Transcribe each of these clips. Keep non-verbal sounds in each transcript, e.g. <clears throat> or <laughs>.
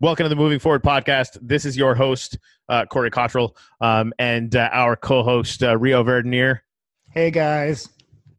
Welcome to the Moving Forward podcast. This is your host, uh, Corey Cottrell, um, and uh, our co host, uh, Rio Verdenier. Hey, guys.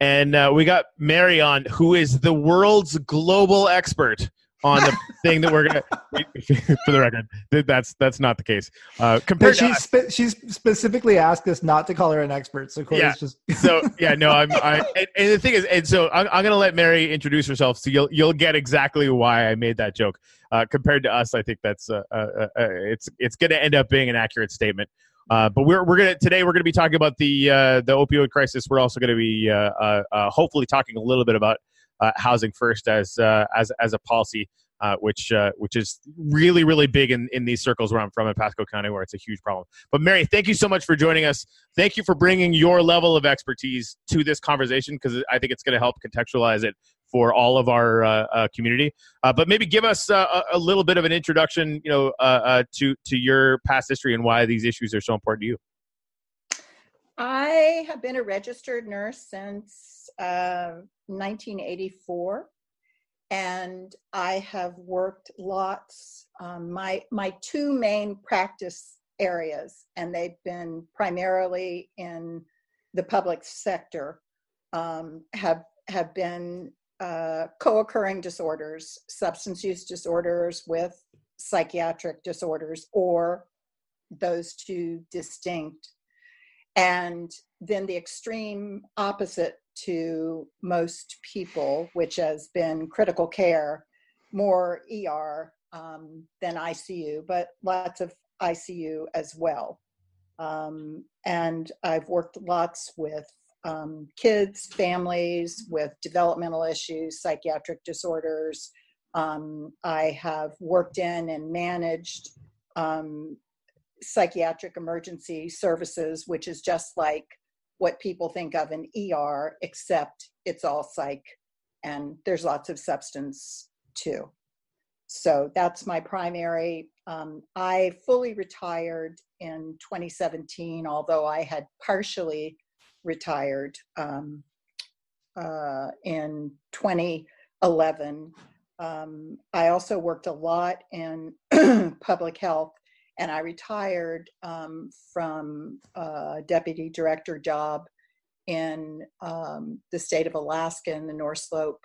And uh, we got Mary on, who is the world's global expert on the thing that we're gonna. <laughs> for the record, that's that's not the case. Uh, compared she's spe- she's specifically asked us not to call her an expert, so Corey's yeah. just. so yeah, no, I'm. I, and, and, the thing is, and so I'm, I'm gonna let Mary introduce herself, so you'll you'll get exactly why I made that joke. Uh, compared to us, I think that's uh, uh, uh, it's it's gonna end up being an accurate statement. Uh, but we're, we're gonna today we're gonna be talking about the uh, the opioid crisis. We're also gonna be uh, uh, uh hopefully talking a little bit about housing first as uh, as as a policy, uh, which uh, which is really really big in, in these circles where I'm from in Pasco County, where it's a huge problem. But Mary, thank you so much for joining us. Thank you for bringing your level of expertise to this conversation because I think it's going to help contextualize it for all of our uh, uh, community. Uh, but maybe give us uh, a, a, little bit of an introduction, you know, uh, uh, to to your past history and why these issues are so important to you. I have been a registered nurse since 1984, and I have worked lots. Um, my my two main practice areas, and they've been primarily in the public sector, um, have have been uh, co-occurring disorders, substance use disorders with psychiatric disorders, or those two distinct. And then the extreme opposite to most people, which has been critical care, more ER um, than ICU, but lots of ICU as well. Um, and I've worked lots with um, kids, families with developmental issues, psychiatric disorders. Um, I have worked in and managed um, psychiatric emergency services, which is just like what people think of an ER, except it's all psych and there's lots of substance too. So that's my primary. Um, I fully retired in 2017, although I had partially retired um, uh, in 2011. Um, I also worked a lot in <clears throat> public health, and I retired um, from a deputy director job in um, the state of Alaska in the North Slope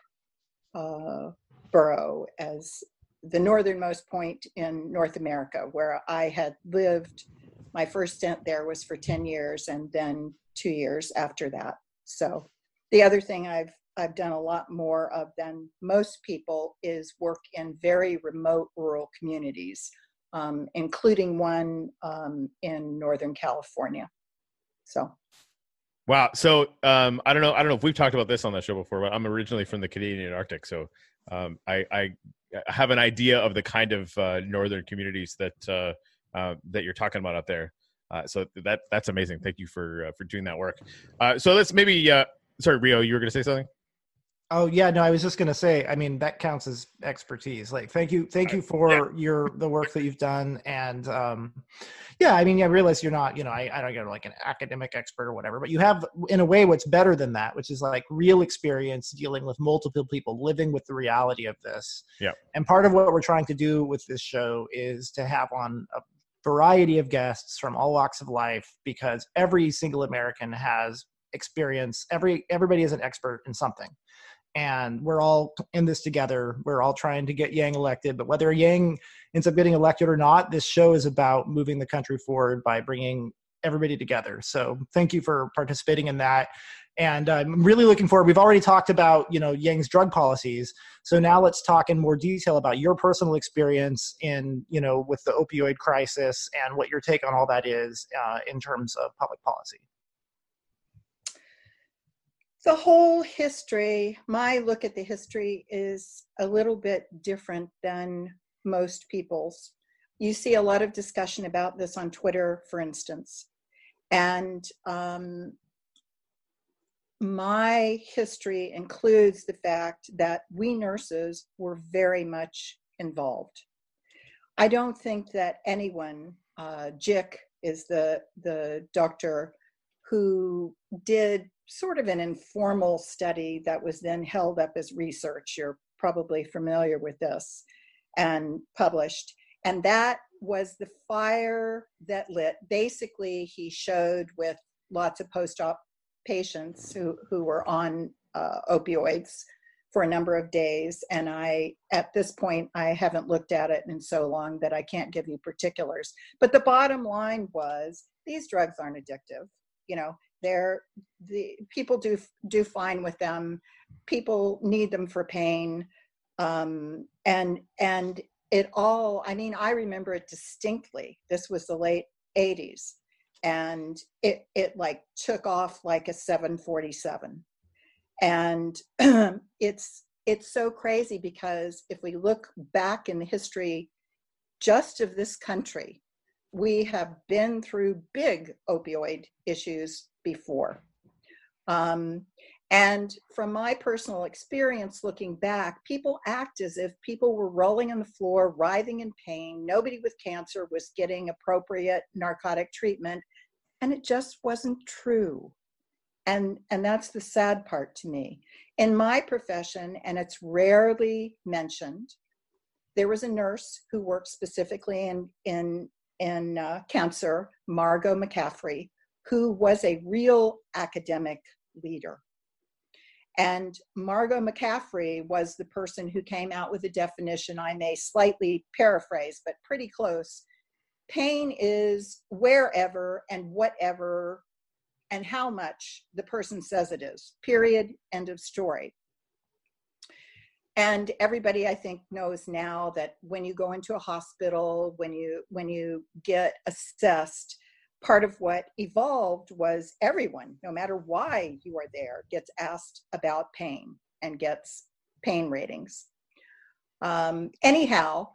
uh, borough as the northernmost point in North America, where I had lived. My first stint there was for 10 years, and then two years after that. So the other thing I've I've done a lot more of than most people is work in very remote rural communities, um, including one um, in Northern California. So. Wow. So um, I don't know. I don't know if we've talked about this on the show before, but I'm originally from the Canadian Arctic, so um, I, I, have an idea of the kind of uh, northern communities that uh, uh, that you're talking about out there. Uh, so that that's amazing. Thank you for uh, for doing that work. Uh, so let's maybe sorry, Rio, you were going to say something. Oh yeah, no, I was just going to say. I mean, that counts as expertise. Like, thank you, thank you for yeah. your the work that you've done, and um, yeah, I mean, I realize you're not, you know, I, I don't get like an academic expert or whatever, but you have, in a way, what's better than that, which is like real experience dealing with multiple people, living with the reality of this. Yeah. And part of what we're trying to do with this show is to have on a variety of guests from all walks of life because every single American has experience. Every everybody is an expert in something. And we're all in this together. We're all trying to get Yang elected. But whether Yang ends up getting elected or not, this show is about moving the country forward by bringing everybody together. So thank you for participating in that and I'm really looking forward. We've already talked about you know Yang's drug policies, so now let's talk in more detail about your personal experience in you know with the opioid crisis and what your take on all that is uh, in terms of public policy. The whole history, my look at the history is a little bit different than most people's. You see a lot of discussion about this on Twitter, for instance, and um, my history includes the fact that we nurses were very much involved. I don't think that anyone, uh, Jick is the, the doctor who did sort of an informal study that was then held up as research. You're probably familiar with this and published. And that was the fire that lit. Basically, he showed with lots of post op patients who, who were on uh, opioids for a number of days. And I, at this point, I haven't looked at it in so long that I can't give you particulars. But the bottom line was these drugs aren't addictive. You know, they're the people do do fine with them. People need them for pain, um, and and it all. I mean, I remember it distinctly. This was the late '80s, and it it like took off like a 747 and <clears throat> it's it's so crazy because if we look back in the history just of this country we have been through big opioid issues before. Um, and from my personal experience looking back people act as if people were rolling on the floor writhing in pain. Nobody with cancer was getting appropriate narcotic treatment. And it just wasn't true. And and that's the sad part to me. In my profession and it's rarely mentioned there was a nurse who worked specifically in in in uh, cancer margo mccaffery who was a real academic leader and margo mccaffery was the person who came out with a definition i may slightly paraphrase but pretty close pain is wherever and whatever and how much the person says it is. Period. End of story. And everybody I think knows now that when you go into a hospital, when you when you get assessed, part of what evolved was everyone, no matter why you are there, gets asked about pain and gets pain ratings. Um, anyhow,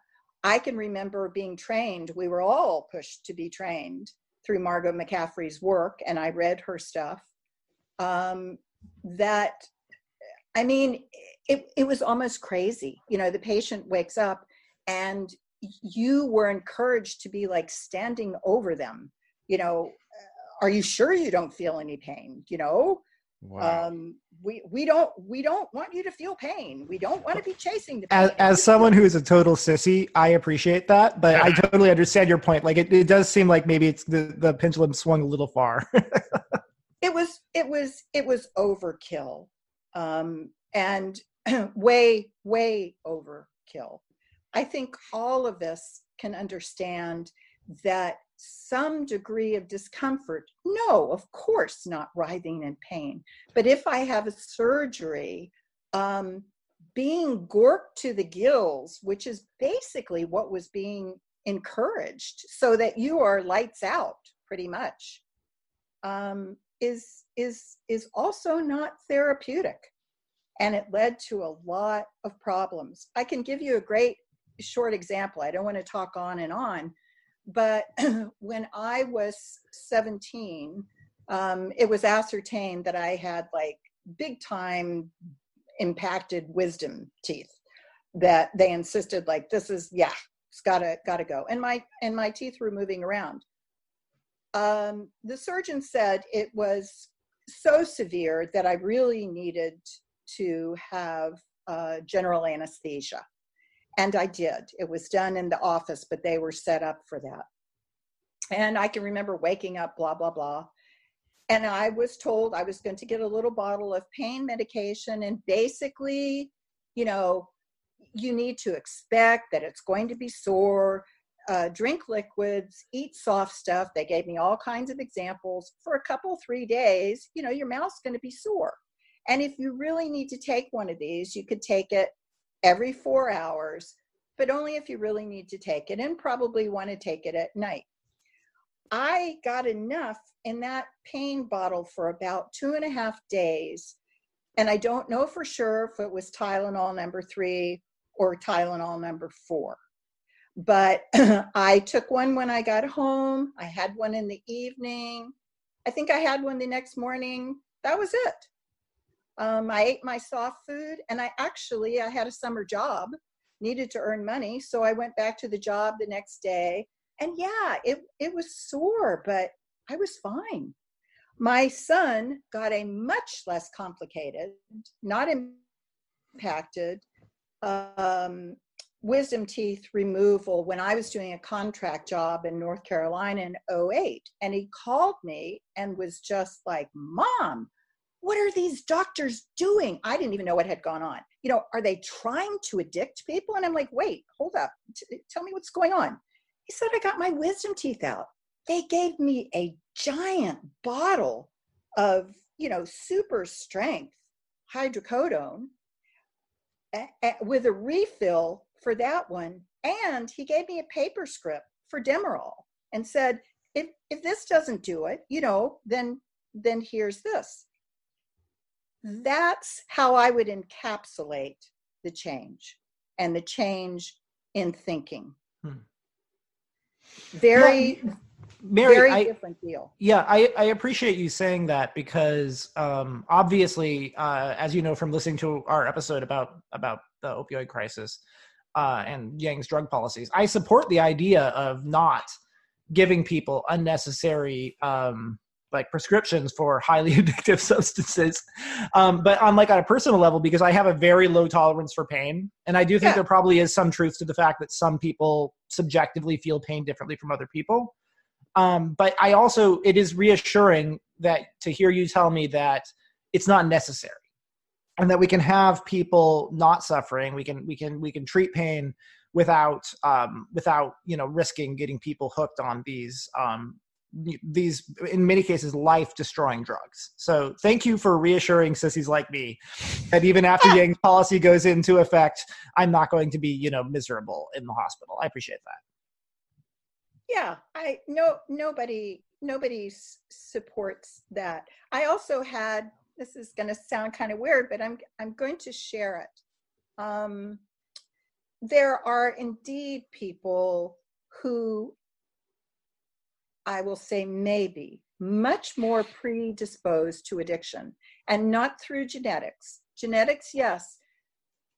I can remember being trained. We were all pushed to be trained through Margo McCaffery's work, and I read her stuff. Um, that, I mean, it, it was almost crazy. You know, the patient wakes up and you were encouraged to be like standing over them. You know, are you sure you don't feel any pain? You know, Wow. Um, we we don't we don't want you to feel pain. We don't want to be chasing the pain. As, as someone who is a total sissy, I appreciate that, but I totally understand your point. Like it, it does seem like maybe it's the the pendulum swung a little far. <laughs> it was it was it was overkill, um, and <clears throat> way way overkill. I think all of us can understand that some degree of discomfort. No, of course, not writhing in pain. But if I have a surgery, um, being gorked to the gills, which is basically what was being encouraged, so that you are lights out pretty much, um, is is is also not therapeutic, and it led to a lot of problems. I can give you a great short example. I don't want to talk on and on, but <clears throat> when I was 17, um, it was ascertained that I had like big time impacted wisdom teeth that they insisted like this is yeah it's gotta gotta go. And my and my teeth were moving around. Um, the surgeon said it was so severe that i really needed to have uh, general anesthesia and I did. It was done in the office, but they were set up for that. And I can remember waking up, blah, blah, blah. And I was told I was going to get a little bottle of pain medication. And basically, you know, you need to expect that it's going to be sore. Uh, drink liquids, eat soft stuff. They gave me all kinds of examples. For a couple, three days, you know, your mouth's going to be sore. And if you really need to take one of these, you could take it every four hours, but only if you really need to take it and probably want to take it at night. I got enough in that pain bottle for about two and a half days. And I don't know for sure if it was Tylenol number three or Tylenol number four. But <clears throat> I took one when I got home. I had one in the evening. I think I had one the next morning. That was it. Um, I ate my soft food, and I actually I had a summer job, needed to earn money, so I went back to the job the next day. And yeah, it it was sore, but I was fine. My son got a much less complicated, not impacted um, wisdom teeth removal when I was doing a contract job in North Carolina in 08. And he called me and was just like, Mom, what are these doctors doing? I didn't even know what had gone on. You know, are they trying to addict people? And I'm like, wait, hold up. T- tell me what's going on. He said, I got my wisdom teeth out. They gave me a giant bottle of, you know, super strength hydrocodone a- a- with a refill for that one. And he gave me a paper script for Demerol and said, if, if this doesn't do it, you know, then then here's this that's how I would encapsulate the change and the change in thinking. Hmm. Very, Mary, very I, different deal. Yeah, I, I appreciate you saying that because um, obviously, uh, as you know from listening to our episode about about the opioid crisis uh, and Yang's drug policies, I support the idea of not giving people unnecessary um, like prescriptions for highly <laughs> addictive substances. Um, but on like on a personal level because i have a very low tolerance for pain and i do think yeah. there probably is some truth to the fact that some people subjectively feel pain differently from other people. Um, but i also it is reassuring that to hear you tell me that it's not necessary and that we can have people not suffering. We can we can we can treat pain without um, without you know risking getting people hooked on these um, these in many cases life destroying drugs. So thank you for reassuring sissies like me that even after yang's policy goes into effect i'm not going to be you know miserable in the hospital. I appreciate that. Yeah i no nobody nobody supports that. I also had this is going to sound kind of weird but i'm i'm going to share it. Um there are indeed people who I will say maybe, much more predisposed to addiction and not through genetics. Genetics, yes,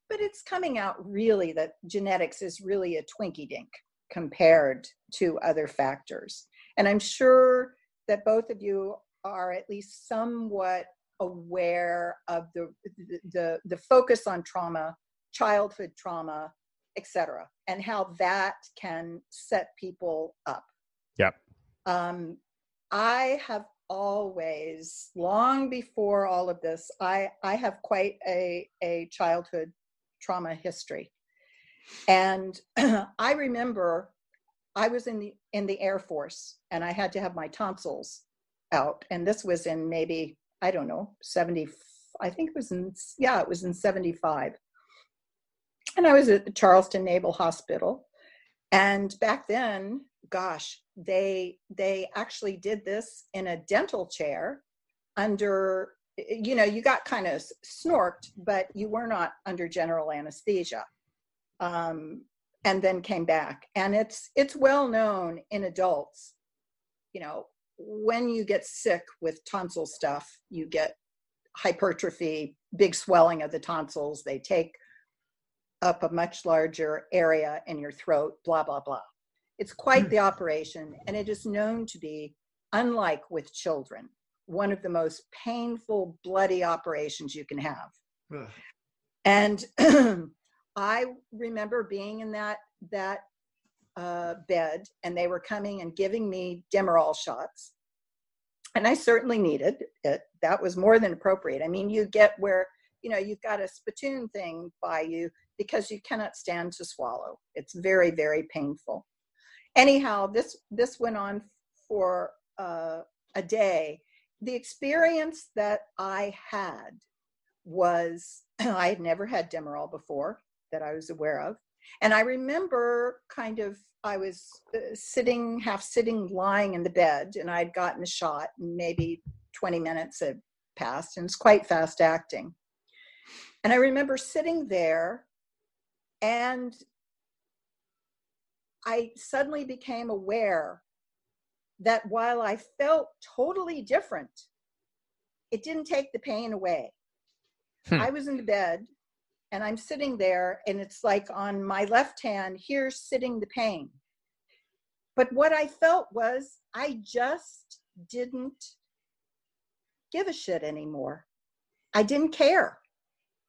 but it's coming out really that genetics is really a twinky dink compared to other factors. And I'm sure that both of you are at least somewhat aware of the, the, the focus on trauma, childhood trauma, etc., and how that can set people up. Um, I have always, long before all of this, I, I have quite a, a childhood trauma history. And <clears throat> I remember I was in the in the Air Force and I had to have my tonsils out. And this was in maybe, I don't know, 70, I think it was in, yeah, it was in 75. And I was at the Charleston Naval Hospital. And back then, gosh, they they actually did this in a dental chair under you know you got kind of snorked but you were not under general anesthesia um, and then came back. And it's it's well known in adults you know when you get sick with tonsil stuff you get hypertrophy big swelling of the tonsils they take up a much larger area in your throat blah blah blah it's quite hmm. the operation, and it is known to be, unlike with children, one of the most painful, bloody operations you can have. Ugh. And <clears throat> I remember being in that that uh, bed, and they were coming and giving me Demerol shots, and I certainly needed it. That was more than appropriate. I mean, you get where you know you've got a spittoon thing by you because you cannot stand to swallow. It's very, very painful anyhow, this this went on for uh, a day. The experience that I had was <clears throat> I had never had Demerol before that I was aware of, and I remember kind of I was uh, sitting, half sitting, lying in the bed, and I'd gotten a shot, and maybe 20 minutes had passed, and it's quite fast acting. And I remember sitting there and I suddenly became aware that while I felt totally different, it didn't take the pain away. Hmm. I was in the bed and I'm sitting there, and it's like on my left hand, here's sitting the pain. But what I felt was I just didn't give a shit anymore. I didn't care.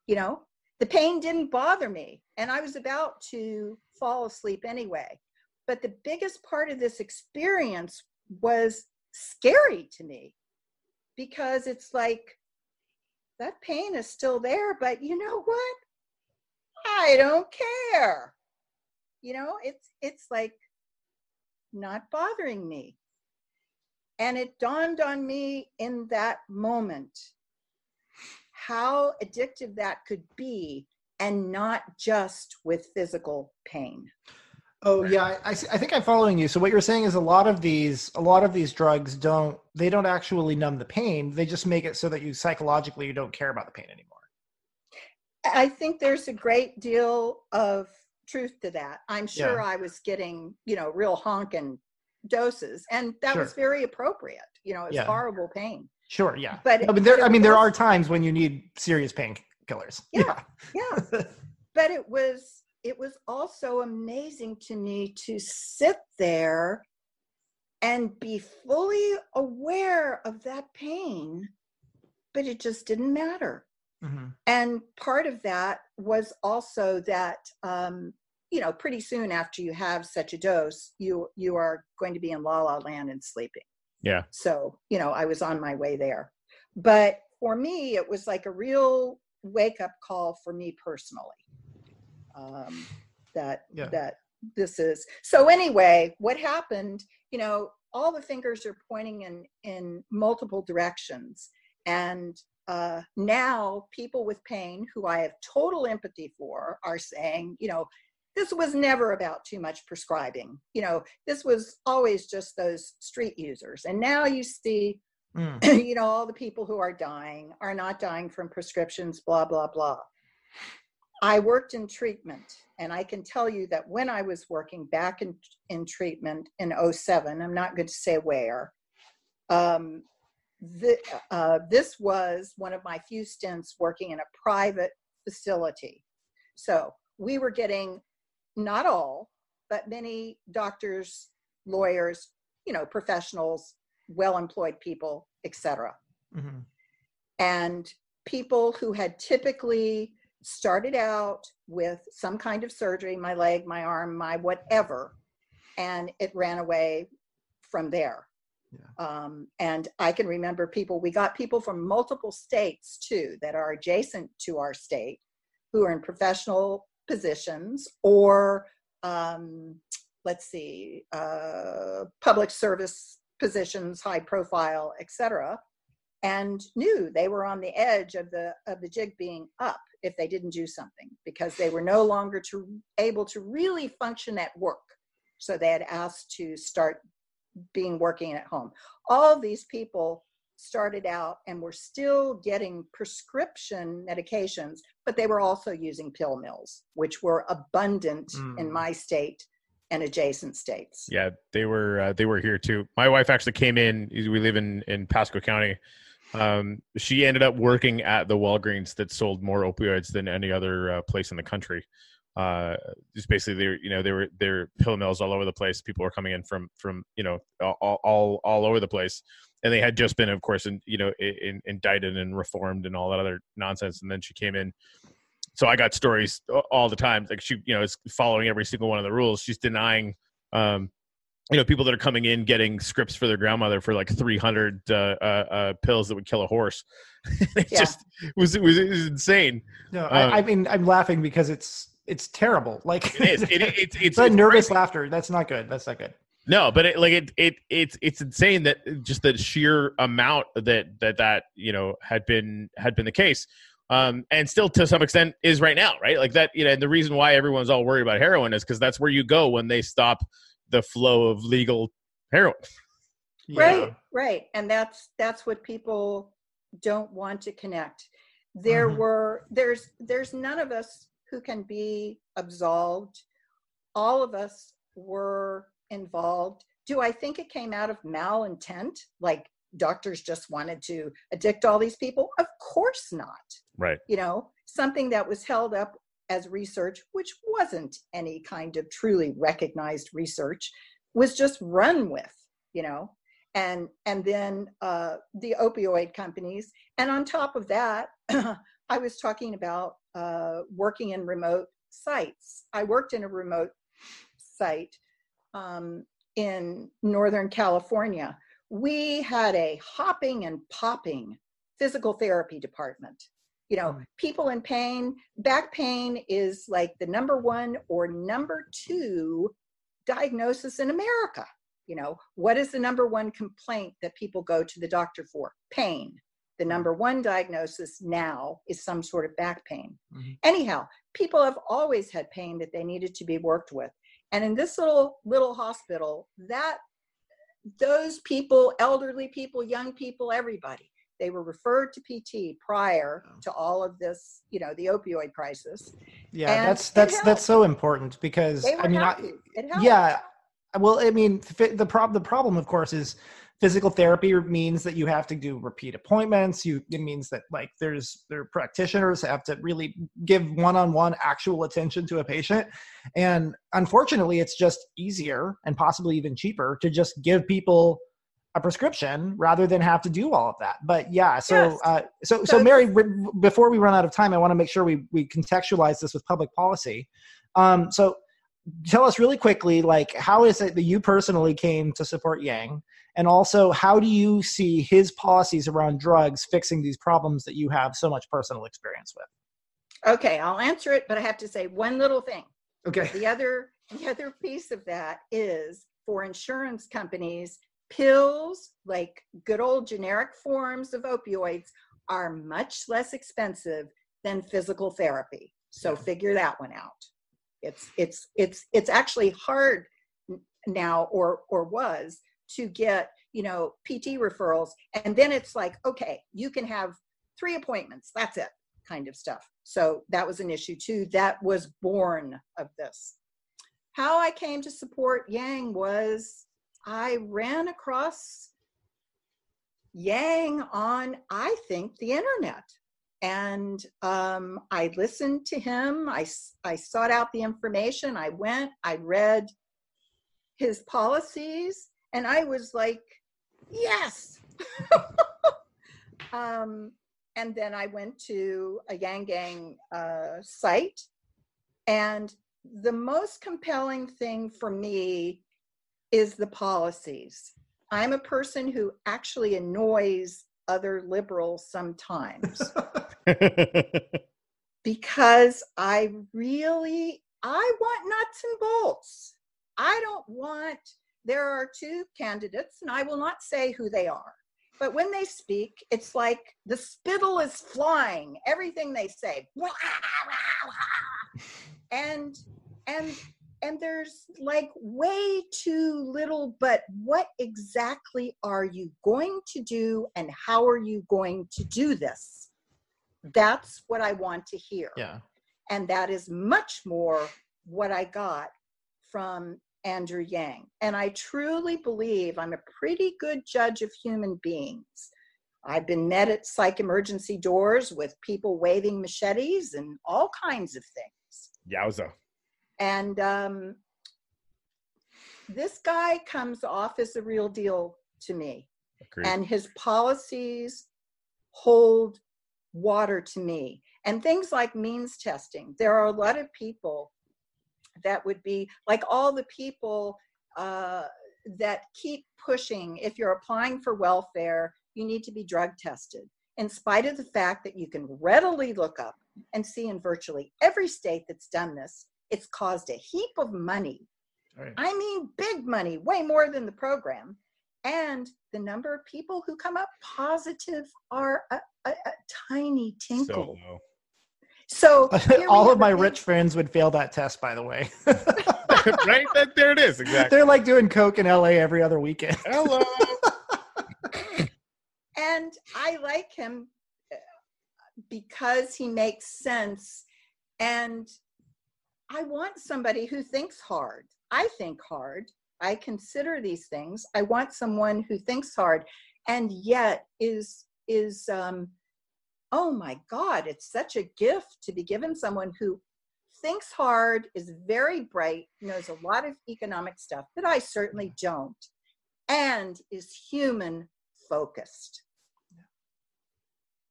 You know, the pain didn't bother me and i was about to fall asleep anyway. But the biggest part of this experience was scary to me because it's like that pain is still there but you know what? I don't care. You know it's it's like not bothering me. And it dawned on me in that moment how addictive that could be and not just with physical pain Oh yeah, I, I think I'm following you. So what you're saying is a lot of these a lot of these drugs don't they don't actually numb the pain. They just make it so that you psychologically you don't care about the pain anymore. I think there's a great deal of truth to that. I'm sure Yeah. I was getting, you know, real honking doses and that was very appropriate. You know, it's Yeah. horrible pain. Sure, yeah. But I mean there I mean there are times when you need serious painkillers. Yeah. Yeah. <laughs> but it was it was also amazing to me to sit there and be fully aware of that pain but it just didn't matter Mhm. and part of that was also that um, you know pretty soon after you have such a dose you you are going to be in la la land and sleeping Yeah. so you know i was on my way there but for me it was like a real wake up call for me personally um, that Yeah. that this is so anyway what happened you know all the fingers are pointing in in multiple directions and uh, now people with pain who i have total empathy for are saying you know this was never about too much prescribing you know this was always just those street users and now you see Mm. you know all the people who are dying are not dying from prescriptions blah blah blah i worked in treatment and i can tell you that when i was working back in in treatment in 07 i'm not going to say where um, the, uh, this was one of my few stints working in a private facility so we were getting not all but many doctors lawyers you know professionals well employed people, etc. Mhm. And people who had typically started out with some kind of surgery, my leg, my arm, my whatever, and it ran away from there. Yeah. Um, and I can remember people, we got people from multiple states too that are adjacent to our state who are in professional positions or, um, let's see, uh, public service positions, high profile, etc., and knew they were on the edge of the of the jig being up if they didn't do something because they were no longer to able to really function at work. So they had asked to start being working at home. All these people started out and were still getting prescription medications, but they were also using pill mills, which were abundant in Mm. my state and adjacent states. Yeah, they were uh, they were here too. My wife actually came in. We live in in Pasco County. Um, she ended up working at the Walgreens that sold more opioids than any other uh, place in the country. Uh, just basically, they were, you know they were there pill mills all over the place. People were coming in from from you know all all all over the place, and they had just been, of course, in, you know in, indicted and reformed and all that other nonsense. And then she came in so I got stories all the time. Like she, you know, is following every single one of the rules. She's denying, um, you know, people that are coming in getting scripts for their grandmother for like 300 uh, uh, uh, pills that would kill a horse. <laughs> it Yeah. just was it was, it was insane. No, Um, I, I mean I'm laughing because it's it's terrible. Like It is. It, it, <laughs> it's it's, it's that nervous crazy. laughter. That's not good. That's not good. No, but it, like it, it, it's it's insane that just the sheer amount that that that you know had been had been the case, um, and still to some extent is right now, right? Like that, you know, and the reason why everyone's all worried about heroin is because that's where you go when they stop the flow of legal heroin. right right. And that's that's what people don't want to connect. There Mhm. were there's there's none of us who can be absolved. All of us were involved. Do i think it came out of malintent? Like doctors just wanted to addict all these people? Of course not Right. you know something that was held up as research which wasn't any kind of truly recognized research was just run with you know and and then uh, the opioid companies and on top of that <clears throat> i was talking about uh, working in remote sites. I worked in a remote site um, in Northern California. We had a hopping and popping physical therapy department. You know, people in pain, back pain is like the number one or number two diagnosis in America. You know, what is the number one complaint that people go to the doctor for? Pain. The number one diagnosis now is some sort of back pain. Mhm. Anyhow, people have always had pain that they needed to be worked with. And in this little little hospital, that those people, elderly people, young people, everybody, they were referred to PT prior Oh. to all of this, you know, the opioid crisis. Yeah, And that's that's that's so important because I mean, I, yeah. Well, I mean, the problem the problem, of course, is physical therapy means that you have to do repeat appointments. You it means that like there's their practitioners have to really give one on one actual attention to a patient, and unfortunately, it's just easier and possibly even cheaper to just give people a prescription rather than have to do all of that. But yeah, so Yes. uh, so so Mary, w- before we run out of time, I want to make sure we we contextualize this with public policy. Um, so tell us really quickly, like how is it that you personally came to support Yang, and also how do you see his policies around drugs fixing these problems that you have so much personal experience with? Okay, I'll answer it, but I have to say one little thing. Okay. The other the other piece of that is for insurance companies, pills like good old generic forms of opioids are much less expensive than physical therapy. So figure that one out. It's it's it's it's actually hard now or or was to get, you know, PT referrals and then it's like, okay, you can have three appointments. That's it kind of stuff. So that was an issue too. That was born of this. How I came to support Yang was I ran across Yang on, I think, the internet. And um, I listened to him. I, I sought out the information. I went, I read his policies, and I was like, yes. <laughs> um, and then I went to a Yang Gang uh, site. And the most compelling thing for me is the policies. I'm a person who actually annoys other liberals sometimes <laughs> because I really I want nuts and bolts. I don't want there are two candidates and I will not say who they are. But when they speak, it's like the spittle is flying. Everything they say. <laughs> And and and there's like way too little but what exactly are you going to do and how are you going to do this? That's what I want to hear. Yeah. And that is much more what I got from Andrew Yang. And I truly believe I'm a pretty good judge of human beings. I've been met at psych emergency doors with people waving machetes and all kinds of things. Yowza. And um, this guy comes off as the real deal to me Agreed. and his policies hold water to me. And things like means testing. There are a lot of people that would be like all the people uh, that keep pushing. If you're applying for welfare, you need to be drug tested, in spite of the fact that you can readily look up and see in virtually every state that's done this, it's caused a heap of money Right. I mean, big money, way more than the program. And the number of people who come up positive are a, a, a tiny So tinkle. low. So, <laughs> All of my big- rich friends would fail that test, by the way. <laughs> right? That, there it is. Exactly. They're like doing coke in LA every other weekend. Hello. <laughs> and I like him uh, because he makes sense. And I want somebody who thinks hard. I think hard. I consider these things. I want someone who thinks hard and yet is is um oh my god, it's such a gift to be given someone who thinks hard, is very bright, knows a lot of economic stuff that I certainly don't, and is human focused.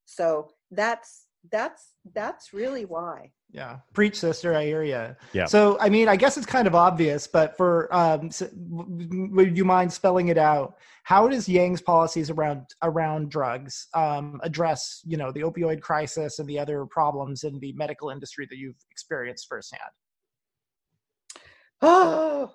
So that's that's that's really why. Yeah. Preach sister i hear you Yeah. so i mean i guess it's kind of obvious but for um s- w- would you mind spelling it out? How does yang's policies around around drugs um address you know the opioid crisis and the other problems in the medical industry that you've experienced firsthand? Oh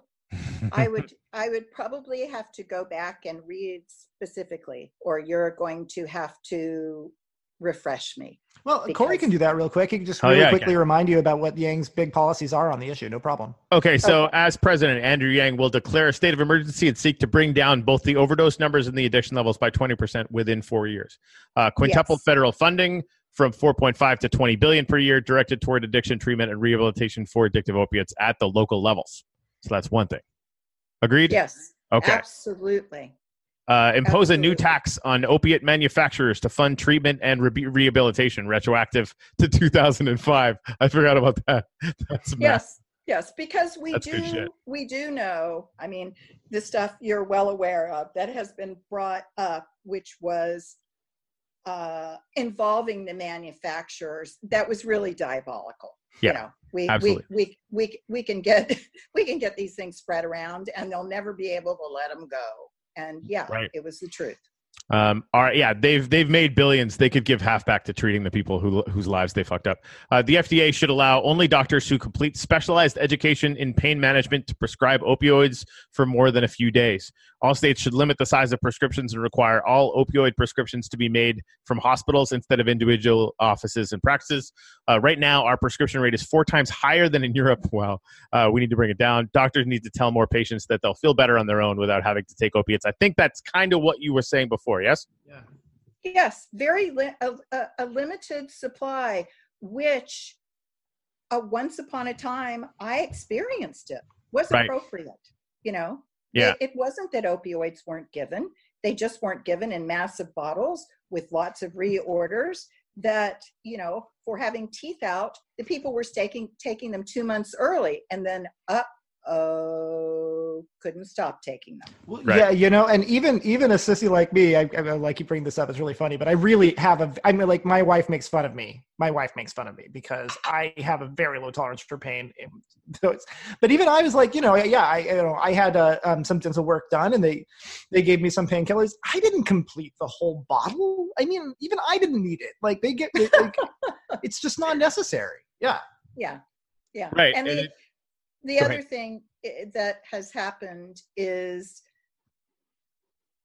i <laughs> would i would probably have to go back and read specifically or you're going to have to refresh me well corey can do that real quick he can just Oh, really yeah, quickly remind you about what yang's big policies are on the issue no problem Okay, so Okay. as president, Andrew Yang will declare a state of emergency and seek to bring down both the overdose numbers and the addiction levels by 20% within four years. Uh, quintuple Yes. federal funding from 4.5 to 20 billion per year directed toward addiction treatment and rehabilitation for addictive opiates at the local levels. So that's one thing. Agreed? yes Okay. absolutely Uh, impose a new tax on opiate manufacturers to fund treatment and re- rehabilitation, retroactive to 2005. I forgot about that. <laughs> That's yes yes because we That's do we do know i mean the stuff you're well aware of that has been brought up which was uh involving the manufacturers that was really diabolical Yeah, you know we absolutely. we we we we can get <laughs> we can get these things spread around and they'll never be able to let them go and mm, yeah Right. it was the truth Um, yeah, they've they've made billions. They could give half back to treating the people who whose lives they fucked up. Uh, the FDA should allow only doctors who complete specialized education in pain management to prescribe opioids for more than a few days. All states should limit the size of prescriptions and require all opioid prescriptions to be made from hospitals instead of individual offices and practices. Uh, right now, our prescription rate is four times higher than in Europe. <laughs> Well, uh, we need to bring it down. Doctors need to tell more patients that they'll feel better on their own without having to take opiates. I think that's kind of what you were saying before. Yes. yeah Yes, very li- a, a, a limited supply, which uh, once upon a time I experienced it was Right. appropriate. You know, Yeah. it, it wasn't that opioids weren't given; they just weren't given in massive bottles with lots of reorders. That you know, for having teeth out, the people were taking taking them two months early, and then up. Oh, couldn't stop taking them. Well, Right. Yeah, you know, and even even a sissy like me, I, I like you bring this up. It's really funny, but I really have a. I mean, like my wife makes fun of me. My wife makes fun of me because I have a very low tolerance for pain. <laughs> So it's, but even I was like, you know, yeah, I you know I had uh, um, some dental work done, and they they gave me some painkillers. I didn't complete the whole bottle. I mean, even I didn't need it. Like they get, like, <laughs> it's just not necessary. Yeah. Yeah, yeah. Right, And and the, it- the other ahead. thing i- that has happened is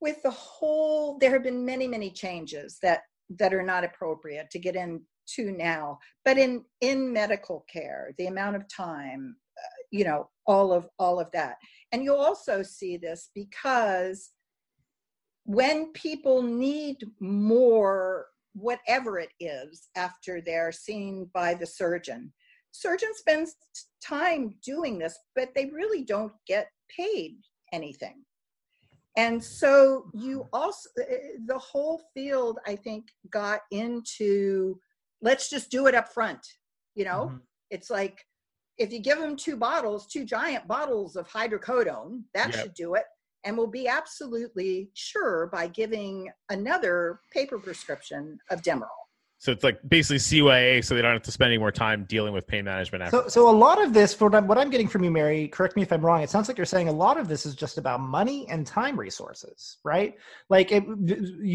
with the whole there have been many many changes that that are not appropriate to get into now. But in in medical care the amount of time uh, you know all of all of that. And you'll also see this because when people need more whatever it is after they're seen by the surgeon surgeon spends time doing this but they really don't get paid anything and so you also eh, the whole field i think got into let's just do it up front you know Mhm. it's like if you give them two bottles two giant bottles of hydrocodone that Yep. should do it and we'll be absolutely sure by giving another paper prescription of demerol So it's like basically CYA, so they don't have to spend any more time dealing with pain management. So, so a lot of this, for what I'm, what I'm getting from you, Mary, correct me if I'm wrong. It sounds like you're saying a lot of this is just about money and time resources, right? Like it,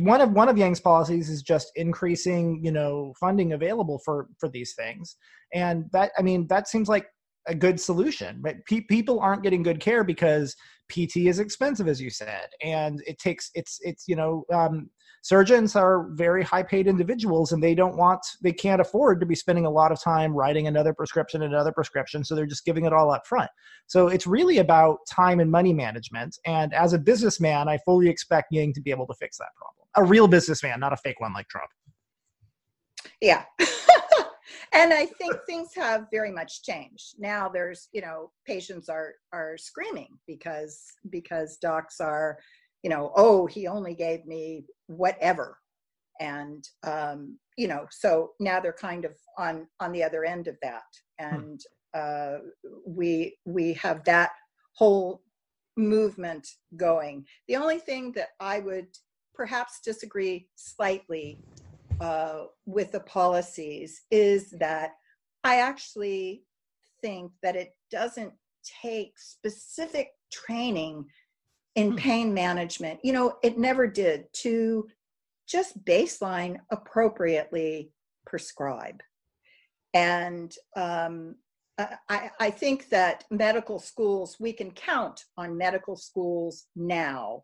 one of one of Yang's policies is just increasing, you know, funding available for for these things, and that I mean that seems like a good solution. But pe- people aren't getting good care because PT is expensive, as you said, and it takes it's it's you know. Um, surgeons are very high paid individuals and they don't want they can't afford to be spending a lot of time writing another prescription and another prescription so they're just giving it all up front so it's really about time and money management and as a businessman i fully expect yang to be able to fix that problem a real businessman not a fake one like trump yeah <laughs> and i think things have very much changed. Now there's you know patients are are screaming because because docs are you know oh he only gave me whatever. And um you know so now they're kind of on on the other end of that. And uh we we have that whole movement going. The only thing that i would perhaps disagree slightly uh, with the policies is that I actually think that it doesn't take specific training in Hmm. pain management. You know, it never did to just baseline appropriately prescribe. And um, I, I think that medical schools, we can count on medical schools now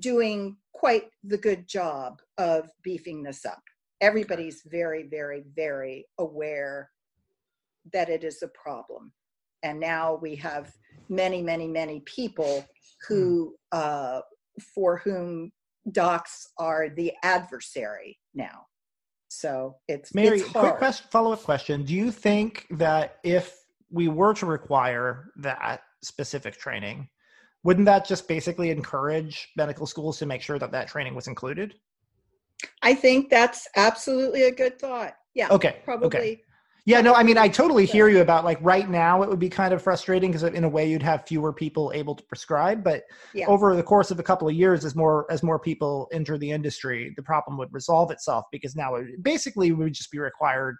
doing quite the good job of beefing this up. Everybody's very, very, very aware that it is a problem. And now we have many, many, many people who, uh, for whom docs are the adversary now. So it's Mary, it's quick question, follow-up question. Do you think that if we were to require that specific training, wouldn't that just basically encourage medical schools to make sure that that training was included? I think that's absolutely a good thought. Yeah, Okay. probably. Okay. Yeah, no, I mean, I totally hear you about like right now it would be kind of frustrating because in a way you'd have fewer people able to prescribe, but Yeah. over the course of a couple of years, as more as more people enter the industry, the problem would resolve itself because now it basically would just be required.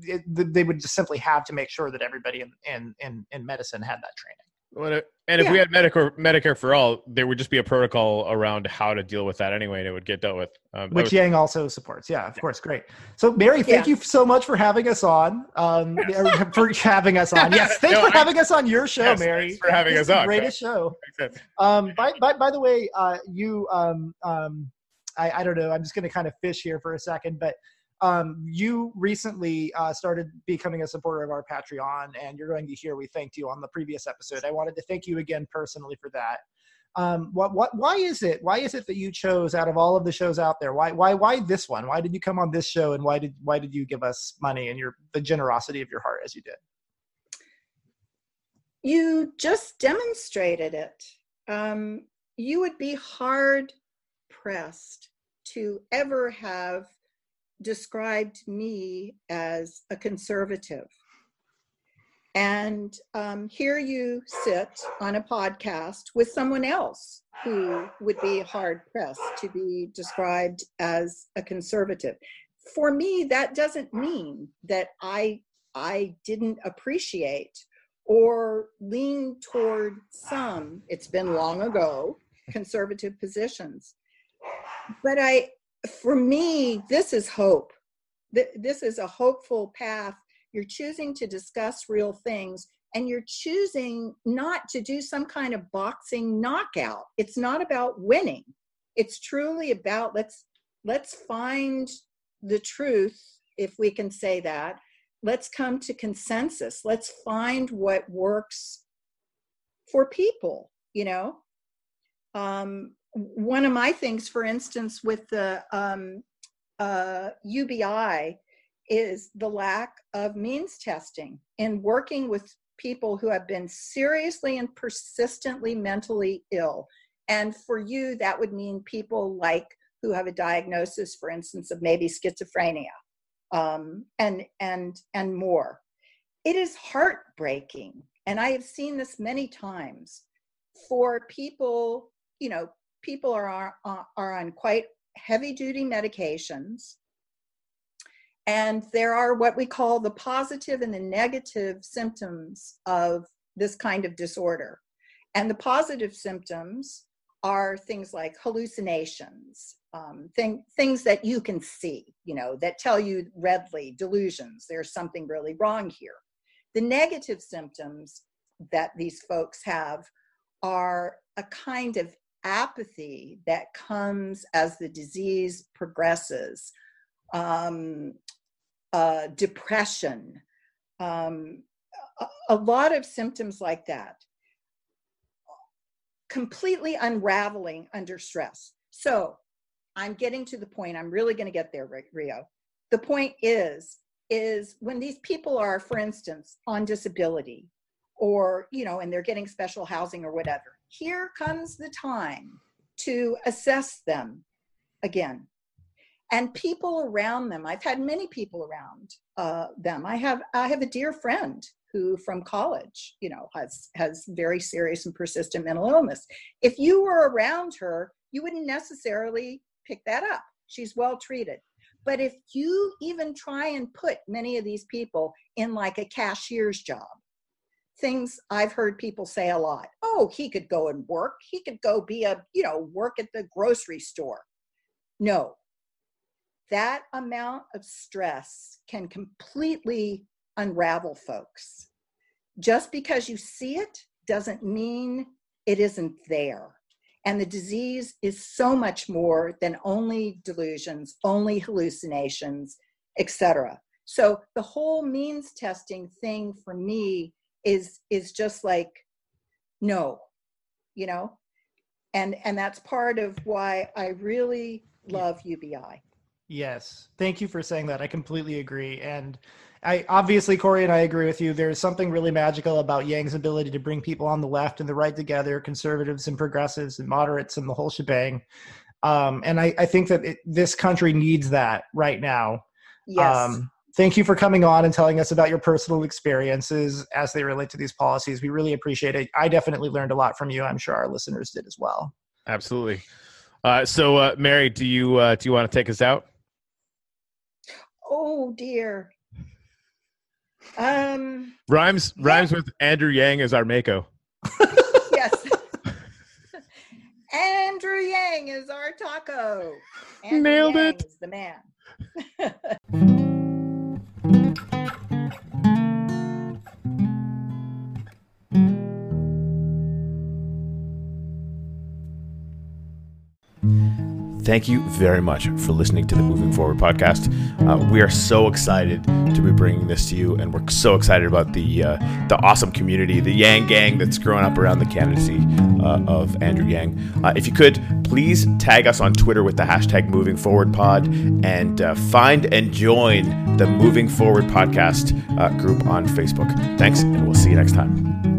It, they would just simply have to make sure that everybody in in in, in medicine had that training. What a- And if we had Medicare Medicare for all, there would just be a protocol around how to deal with that anyway, and it would get dealt with. Um, which was- Yang also supports. Yeah, of course, great. So, Mary, thank Yeah. you so much for having us on. Um, <laughs> for having us on. Yes, <laughs> thanks No, for I- having us on your show, Yes, Mary. thanks for having This us on. Greatest show. Makes sense. Um, by, by by the way, uh, you um um, I, I don't know. I'm just going to kind of fish here for a second, but um, you recently uh, started becoming a supporter of our Patreon, and you're going to hear we thanked you on the previous episode. I wanted to thank you again personally for that. Um, what what why is it why is it that you chose out of all of the shows out there why why why this one why did you come on this show and why did why did you give us money and your the generosity of your heart as you did you just demonstrated it. Um, you would be hard pressed to ever have described me as a conservative. And um, here you sit on a podcast with someone else who would be hard pressed to be described as a conservative. For me, that doesn't mean that I I didn't appreciate or lean toward some, it's been long ago, conservative positions. But I, for me, this is hope. This is a hopeful path. You're choosing to discuss real things and you're choosing not to do some kind of boxing knockout. It's not about winning. It's truly about let's let's find the truth if we can say that let's come to consensus let's find what works for people you know um, one of my things for instance with the um, uh, ubi is the lack of means testing in working with people who have been seriously and persistently mentally ill and for you that would mean people like who have a diagnosis for instance of maybe schizophrenia um, and and and more. It is heartbreaking, and I have seen this many times. For people, you know, people are are, are on quite heavy duty medications, and there are what we call the positive and the negative symptoms of this kind of disorder. And the positive symptoms are things like hallucinations, um, thing, things that you can see, you know, that tell you readily delusions. There's something really wrong here. The negative symptoms that these folks have are a kind of apathy that comes as the disease progresses, um, uh, depression, um, a, a lot of symptoms like that completely unraveling under stress. So I'm getting to the point, I'm really going to get there, Rio. The point is, is when these people are, for instance, on disability or, you know, and they're getting special housing or whatever, here comes the time to assess them again. And people around them, I've had many people around uh, them. I have, I have a dear friend who from college you know has has very serious and persistent mental illness if you were around her you wouldn't necessarily pick that up she's well treated But if you even try and put many of these people in like a cashier's job, things I've heard people say a lot. Oh, he could go and work. He could go be a, you know, work at the grocery store. No. That amount of stress can completely unravel folks. Just because you see it doesn't mean it isn't there. And the disease is so much more than only delusions, only hallucinations, etc. So the whole means testing thing for me is is just like no, you know? And and that's part of why I really love UBI. Yes. Thank you for saying that. I completely agree. And I obviously Corey and I agree with you. There's something really magical about Yang's ability to bring people on the left and the right together, conservatives and progressives and moderates and the whole shebang. Um, and I, I, think that it, this country needs that right now. Yes. Um, thank you for coming on and telling us about your personal experiences as they relate to these policies. We really appreciate it. I definitely learned a lot from you. I'm sure our listeners did as well. Absolutely. Uh, so, uh, Mary, do you uh, do you want to take us out? Oh dear. Um, rhymes yeah. rhymes with Andrew Yang as our Mako. <laughs> yes. Andrew Yang is our taco. Andrew Nailed Yang it. Is the man. <laughs> Thank you very much for listening to the Moving Forward podcast. Uh, we are so excited to be bringing this to you, and we're so excited about the uh, the awesome community, the Yang gang that's growing up around the candidacy uh, of Andrew Yang. Uh, if you could, please tag us on Twitter with the hashtag Moving Forward Pod, and uh, find and join the Moving Forward podcast uh, group on Facebook. Thanks, and we'll see you next time.